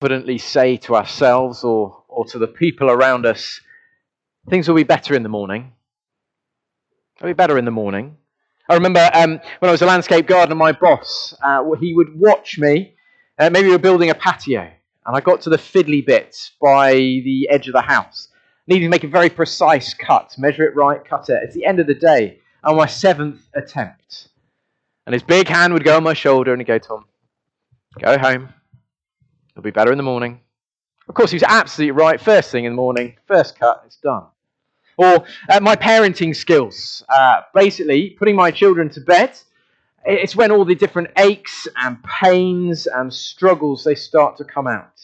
confidently say to ourselves or, or to the people around us, things will be better in the morning. They'll be better in the morning. I remember um, when I was a landscape gardener, my boss, uh, he would watch me. Uh, maybe we were building a patio, and I got to the fiddly bit by the edge of the house. Needing to make a very precise cut, measure it right, cut it. It's the end of the day, on my seventh attempt. And his big hand would go on my shoulder, and he'd go, Tom, go home. It'll be better in the morning. Of course, he was absolutely right. First thing in the morning, first cut, it's done. Or uh, my parenting skills. Uh, basically, putting my children to bed. It's when all the different aches and pains and struggles they start to come out.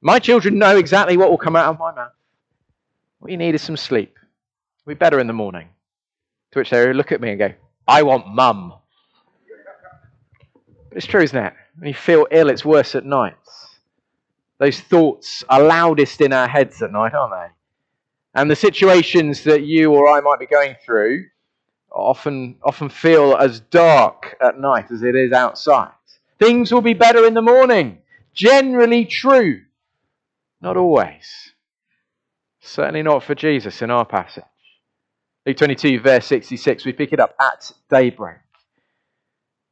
My children know exactly what will come out of my mouth. What you need is some sleep. It'll be better in the morning. To which they look at me and go, I want mum. It's true, isn't it? When you feel ill, it's worse at night. Those thoughts are loudest in our heads at night, aren't they? And the situations that you or I might be going through often, often feel as dark at night as it is outside. Things will be better in the morning. Generally true. Not always. Certainly not for Jesus in our passage. Luke 22, verse 66, we pick it up at daybreak.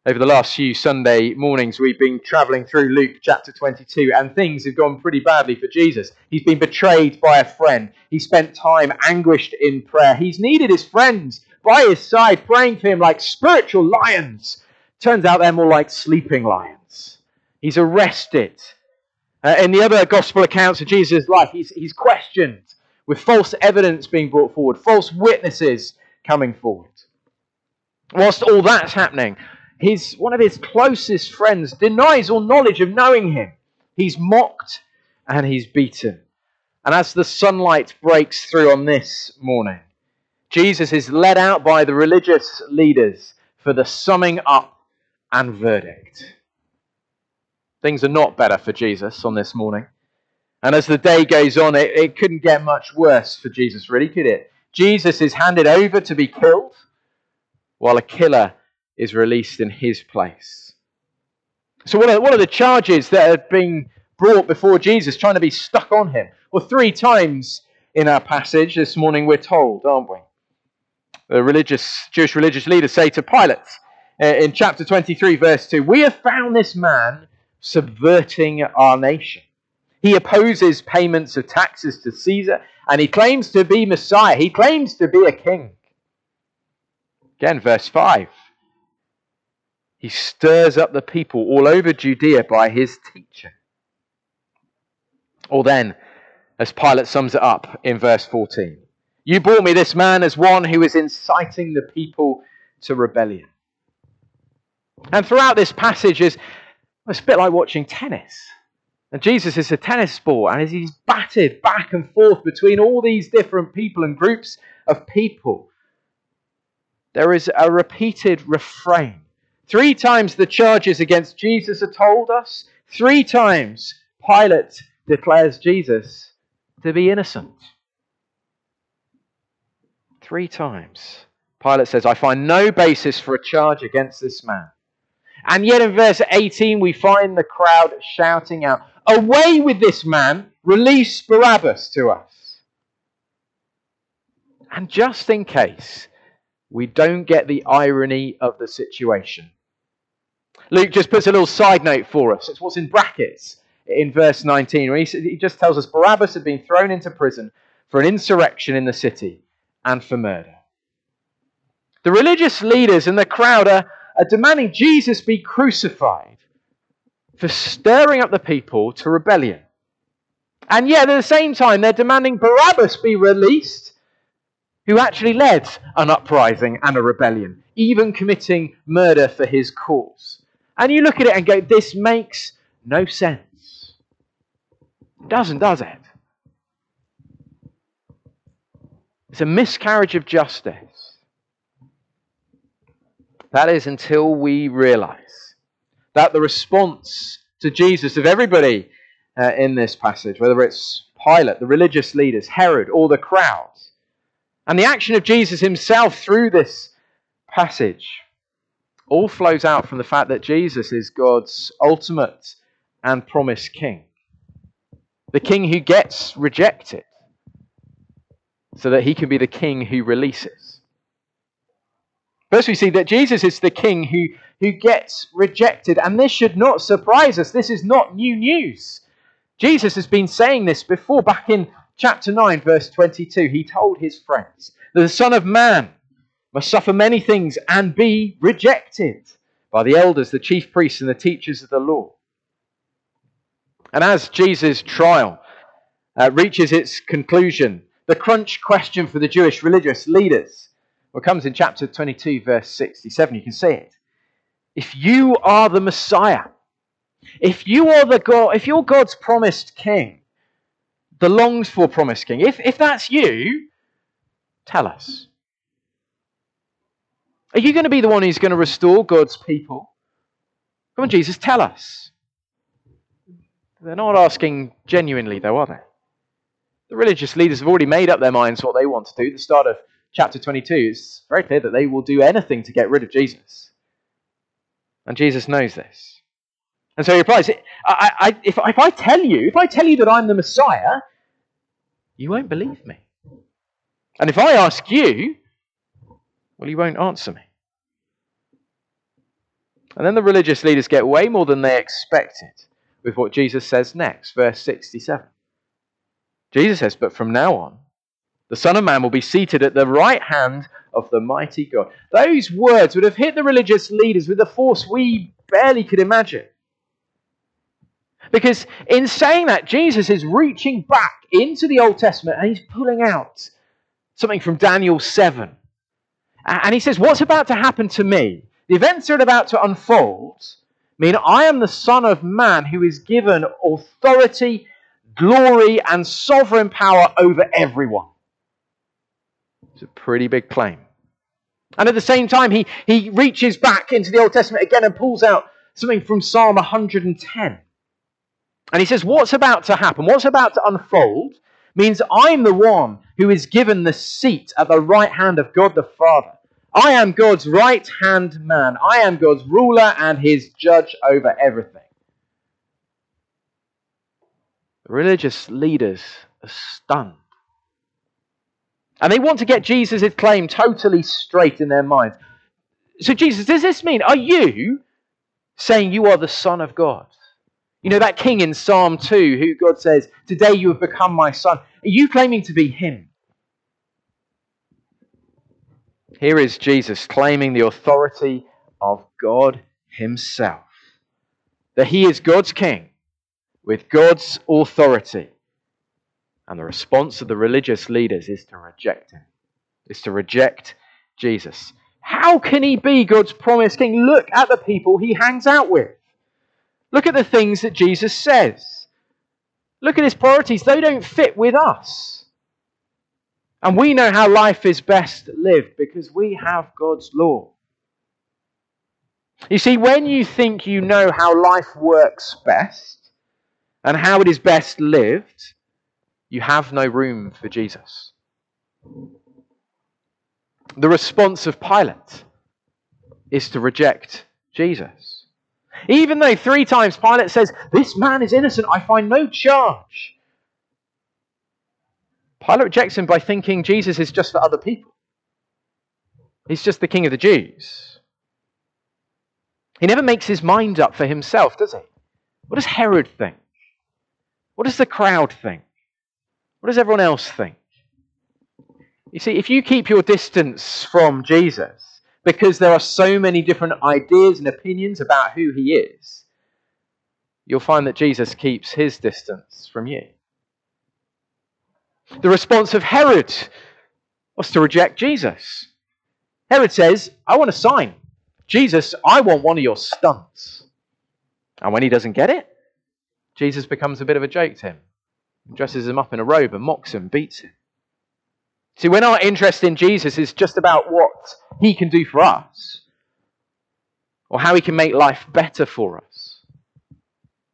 Over the last few Sunday mornings, we've been traveling through Luke chapter 22, and things have gone pretty badly for Jesus. He's been betrayed by a friend. He spent time anguished in prayer. He's needed his friends by his side, praying for him like spiritual lions. Turns out they're more like sleeping lions. He's arrested. Uh, in the other gospel accounts of Jesus' life, he's, he's questioned with false evidence being brought forward, false witnesses coming forward. Whilst all that's happening, his, one of his closest friends denies all knowledge of knowing him. He's mocked and he's beaten. And as the sunlight breaks through on this morning, Jesus is led out by the religious leaders for the summing up and verdict. Things are not better for Jesus on this morning. And as the day goes on, it, it couldn't get much worse for Jesus, really, could it? Jesus is handed over to be killed, while a killer is released in his place. So, what are, what are the charges that are being brought before Jesus, trying to be stuck on him? Well, three times in our passage this morning, we're told, aren't we? The religious, Jewish religious leaders say to Pilate uh, in chapter 23, verse 2 We have found this man subverting our nation. He opposes payments of taxes to Caesar, and he claims to be Messiah. He claims to be a king. Again, verse 5 he stirs up the people all over Judea by his teaching. Or then, as Pilate sums it up in verse 14, you brought me this man as one who is inciting the people to rebellion. And throughout this passage is it's a bit like watching tennis. And Jesus is a tennis ball, and as he's batted back and forth between all these different people and groups of people, there is a repeated refrain Three times the charges against Jesus are told us. Three times Pilate declares Jesus to be innocent. Three times. Pilate says, I find no basis for a charge against this man. And yet in verse 18, we find the crowd shouting out, Away with this man! Release Barabbas to us. And just in case we don't get the irony of the situation, Luke just puts a little side note for us. It's what's in brackets in verse 19, where he, just tells us Barabbas had been thrown into prison for an insurrection in the city and for murder. The religious leaders and the crowd are, are demanding Jesus be crucified for stirring up the people to rebellion. And yet, at the same time, they're demanding Barabbas be released, who actually led an uprising and a rebellion, even committing murder for his cause. And you look at it and go, this makes no sense. It doesn't, does it? It's a miscarriage of justice. That is until we realize that the response to Jesus of everybody uh, in this passage, whether it's Pilate, the religious leaders, Herod, or the crowds, and the action of Jesus himself through this passage all flows out from the fact that Jesus is God's ultimate and promised king. the king who gets rejected, so that he can be the king who releases. First, we see that Jesus is the king who, who gets rejected, and this should not surprise us. This is not new news. Jesus has been saying this before. Back in chapter 9, verse 22, he told his friends the Son of Man must suffer many things and be rejected by the elders, the chief priests, and the teachers of the law. And as Jesus' trial uh, reaches its conclusion, the crunch question for the Jewish religious leaders well, comes in chapter 22, verse 67. You can see it. If you are the Messiah, if you are the God, if you're God's promised king, the longed for promised king, if, if that's you, tell us. Are you going to be the one who's going to restore God's people? Come on, Jesus, tell us. They're not asking genuinely, though, are they? The religious leaders have already made up their minds what they want to do. At the start of chapter 22, it's very clear that they will do anything to get rid of Jesus. And Jesus knows this. And so he replies, I, I, if, if I tell you, if I tell you that I'm the Messiah, you won't believe me. And if I ask you, well, you won't answer me. And then the religious leaders get way more than they expected with what Jesus says next, verse 67. Jesus says, But from now on, the Son of Man will be seated at the right hand of the mighty God. Those words would have hit the religious leaders with a force we barely could imagine. Because in saying that, Jesus is reaching back into the Old Testament and he's pulling out something from Daniel 7. And he says, What's about to happen to me? The events that are about to unfold mean I am the Son of Man who is given authority, glory, and sovereign power over everyone. It's a pretty big claim. And at the same time, he, he reaches back into the Old Testament again and pulls out something from Psalm 110. And he says, What's about to happen? What's about to unfold means I'm the one who is given the seat at the right hand of God the Father. I am God's right hand man. I am God's ruler and his judge over everything. The religious leaders are stunned. And they want to get Jesus' claim totally straight in their minds. So, Jesus, does this mean, are you saying you are the Son of God? You know, that king in Psalm 2 who God says, Today you have become my son. Are you claiming to be him? Here is Jesus claiming the authority of God himself. That he is God's king with God's authority. And the response of the religious leaders is to reject him, is to reject Jesus. How can he be God's promised king? Look at the people he hangs out with. Look at the things that Jesus says. Look at his priorities. They don't fit with us. And we know how life is best lived because we have God's law. You see, when you think you know how life works best and how it is best lived, you have no room for Jesus. The response of Pilate is to reject Jesus. Even though three times Pilate says, This man is innocent, I find no charge. Pilate rejects him by thinking Jesus is just for other people. He's just the king of the Jews. He never makes his mind up for himself, does he? What does Herod think? What does the crowd think? What does everyone else think? You see, if you keep your distance from Jesus, because there are so many different ideas and opinions about who he is, you'll find that Jesus keeps his distance from you. The response of Herod was to reject Jesus. Herod says, I want a sign. Jesus, I want one of your stunts. And when he doesn't get it, Jesus becomes a bit of a joke to him. Dresses him up in a robe and mocks him, beats him. See, when our interest in Jesus is just about what he can do for us, or how he can make life better for us,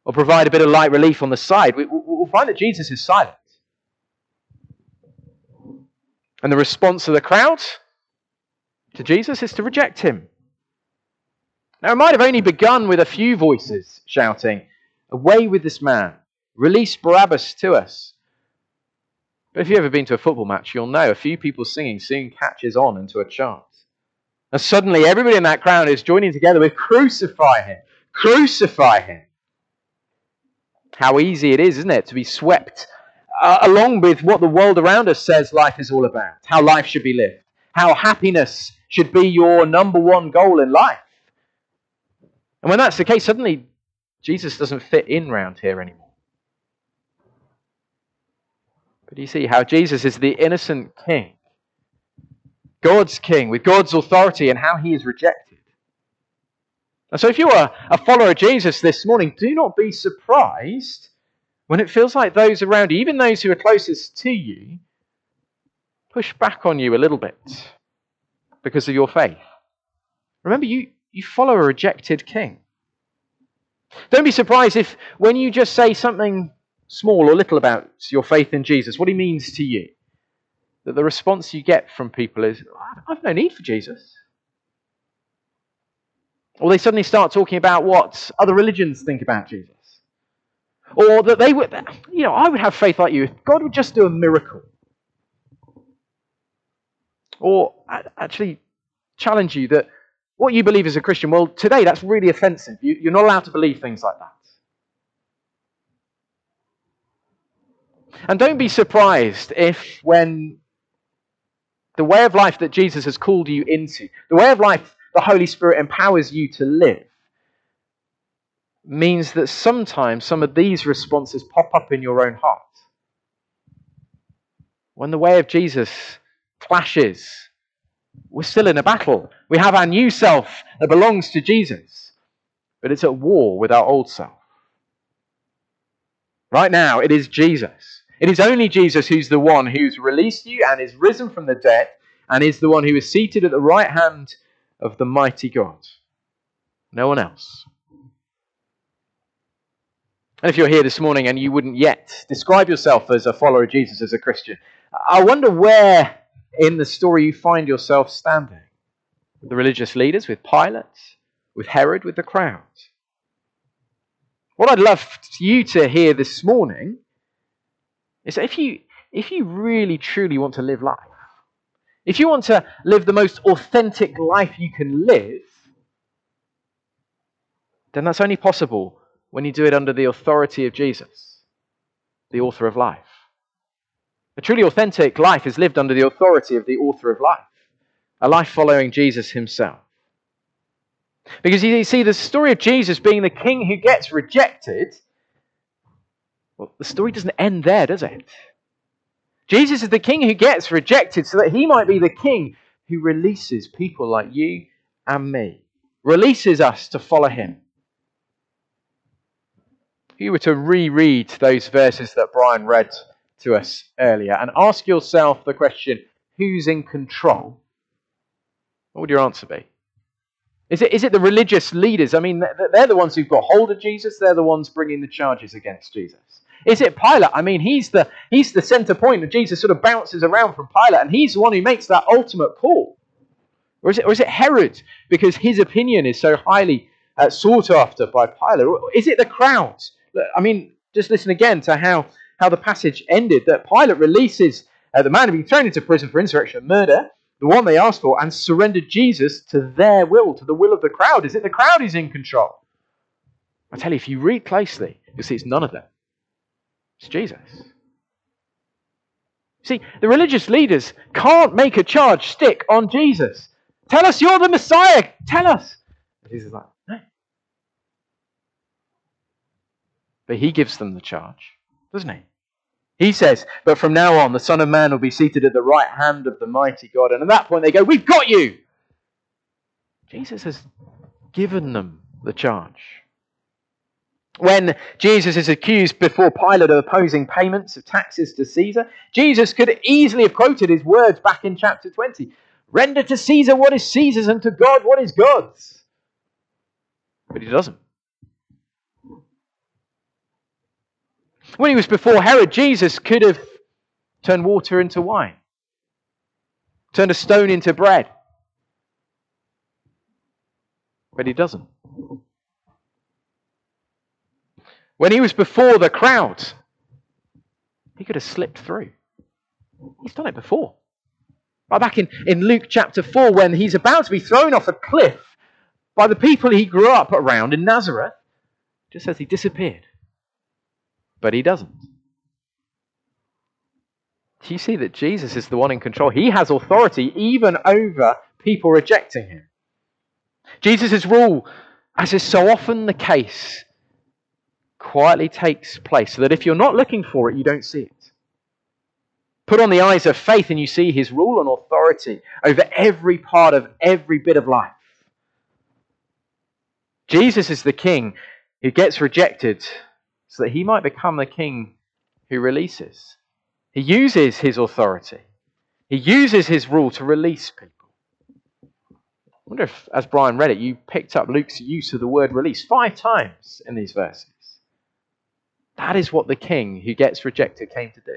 or provide a bit of light relief on the side, we, will find that Jesus is silent. And the response of the crowd to Jesus is to reject him. Now, it might have only begun with a few voices shouting, Away with this man! Release Barabbas to us. But if you've ever been to a football match, you'll know a few people singing soon catches on into a chant. And suddenly everybody in that crowd is joining together with crucify him, crucify him. How easy it is, isn't it, to be swept uh, along with what the world around us says life is all about, how life should be lived, how happiness should be your number one goal in life. And when that's the case, suddenly Jesus doesn't fit in round here anymore. But you see how Jesus is the innocent king, God's king, with God's authority, and how he is rejected. And so, if you are a follower of Jesus this morning, do not be surprised when it feels like those around you, even those who are closest to you, push back on you a little bit because of your faith. Remember, you, you follow a rejected king. Don't be surprised if, when you just say something small or little about your faith in Jesus, what he means to you, that the response you get from people is, I've no need for Jesus. Or they suddenly start talking about what other religions think about Jesus. Or that they would, you know, I would have faith like you if God would just do a miracle. Or actually challenge you that what you believe as a Christian, well, today that's really offensive. You, are not allowed to believe things like that. And don't be surprised if, when the way of life that Jesus has called you into, the way of life the Holy Spirit empowers you to live, means that sometimes some of these responses pop up in your own heart. When the way of Jesus clashes, we're still in a battle. We have our new self that belongs to Jesus, but it's at war with our old self. Right now, it is Jesus. It is only Jesus who's the one who's released you and is risen from the dead and is the one who is seated at the right hand of the mighty God. No one else. And if you're here this morning and you wouldn't yet describe yourself as a follower of Jesus, as a Christian, I wonder where in the story you find yourself standing. With the religious leaders, with Pilate, with Herod, with the crowd. What I'd love you to hear this morning is if you, if you really truly want to live life, if you want to live the most authentic life you can live, then that's only possible when you do it under the authority of Jesus, the author of life. A truly authentic life is lived under the authority of the author of life, a life following Jesus himself. Because you see, the story of Jesus being the king who gets rejected well, the story doesn't end there, does it? Jesus is the king who gets rejected so that he might be the king who releases people like you and me, releases us to follow him. If you were to reread those verses that Brian read to us earlier and ask yourself the question who's in control? What would your answer be? Is it, is it the religious leaders? I mean, they're the ones who've got hold of Jesus, they're the ones bringing the charges against Jesus. Is it Pilate? I mean, he's the, he's the center point that Jesus sort of bounces around from Pilate, and he's the one who makes that ultimate call. Or is it, or is it Herod, because his opinion is so highly uh, sought after by Pilate? Or is it the crowd? I mean, just listen again to how, how the passage ended that Pilate releases uh, the man who had been thrown into prison for insurrection and murder, the one they asked for, and surrendered Jesus to their will, to the will of the crowd. Is it the crowd who's in control? I tell you, if you read closely, you'll see it's none of them. It's Jesus. See, the religious leaders can't make a charge stick on Jesus. Tell us you're the Messiah. Tell us. Jesus is like, no. But he gives them the charge, doesn't he? He says, But from now on, the Son of Man will be seated at the right hand of the mighty God. And at that point, they go, We've got you. Jesus has given them the charge. When Jesus is accused before Pilate of opposing payments of taxes to Caesar, Jesus could easily have quoted his words back in chapter 20 Render to Caesar what is Caesar's, and to God what is God's. But he doesn't. When he was before Herod, Jesus could have turned water into wine, turned a stone into bread. But he doesn't. When he was before the crowd, he could have slipped through. He's done it before. Right back in, in Luke chapter 4, when he's about to be thrown off a cliff by the people he grew up around in Nazareth, just says he disappeared. But he doesn't. Do you see that Jesus is the one in control? He has authority even over people rejecting him. Jesus' rule, as is so often the case, quietly takes place so that if you're not looking for it, you don't see it. Put on the eyes of faith and you see his rule and authority over every part of every bit of life. Jesus is the king who gets rejected so that he might become the king who releases. He uses his authority, he uses his rule to release people. I wonder if, as Brian read it, you picked up Luke's use of the word release five times in these verses. That is what the king who gets rejected came to do.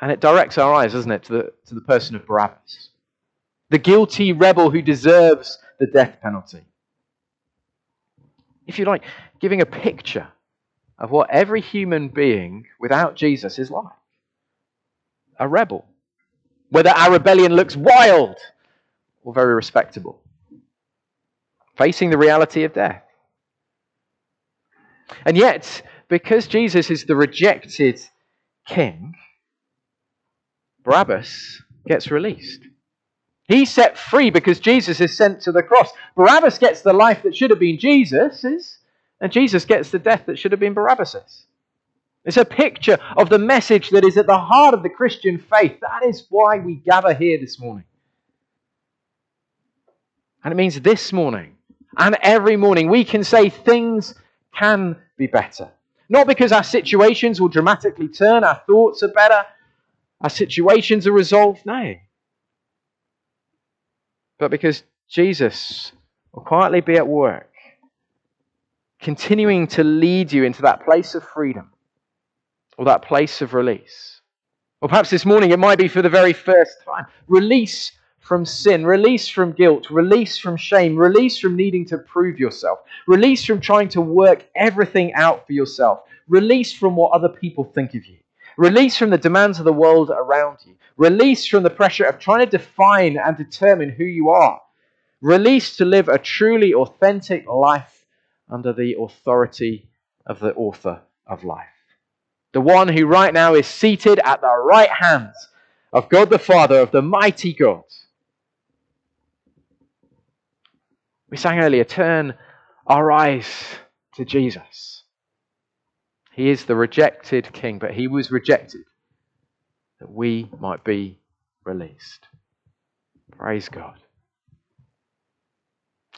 And it directs our eyes, doesn't it, to the, to the person of Barabbas, the guilty rebel who deserves the death penalty. If you like, giving a picture of what every human being without Jesus is like a rebel whether our rebellion looks wild or very respectable, facing the reality of death. And yet, because Jesus is the rejected king, Barabbas gets released. He's set free because Jesus is sent to the cross. Barabbas gets the life that should have been Jesus's, and Jesus gets the death that should have been Barabbas's. It's a picture of the message that is at the heart of the Christian faith. That is why we gather here this morning. And it means this morning and every morning we can say things can be better. Not because our situations will dramatically turn, our thoughts are better, our situations are resolved, no. But because Jesus will quietly be at work, continuing to lead you into that place of freedom or that place of release. Or perhaps this morning it might be for the very first time. Release from sin, release from guilt, release from shame, release from needing to prove yourself, release from trying to work everything out for yourself, release from what other people think of you, release from the demands of the world around you, release from the pressure of trying to define and determine who you are, release to live a truly authentic life under the authority of the author of life the one who right now is seated at the right hand of God the Father, of the mighty God. We sang earlier, turn our eyes to Jesus. He is the rejected king, but he was rejected that we might be released. Praise God.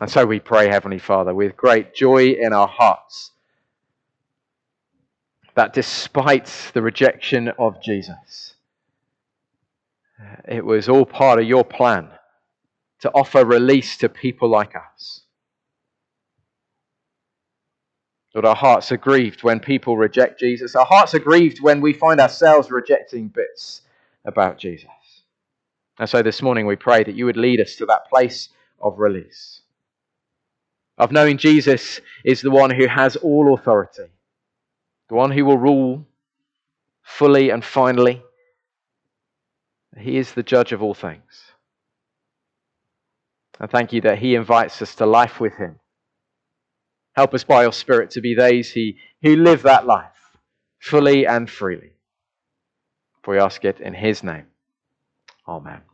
And so we pray, Heavenly Father, with great joy in our hearts that despite the rejection of Jesus, it was all part of your plan to offer release to people like us. Lord, our hearts are grieved when people reject Jesus. Our hearts are grieved when we find ourselves rejecting bits about Jesus. And so this morning we pray that you would lead us to that place of release, of knowing Jesus is the one who has all authority the one who will rule fully and finally. He is the judge of all things. And thank you that He invites us to life with Him. Help us by your Spirit to be those who, who live that life fully and freely. For we ask it in His name. Amen.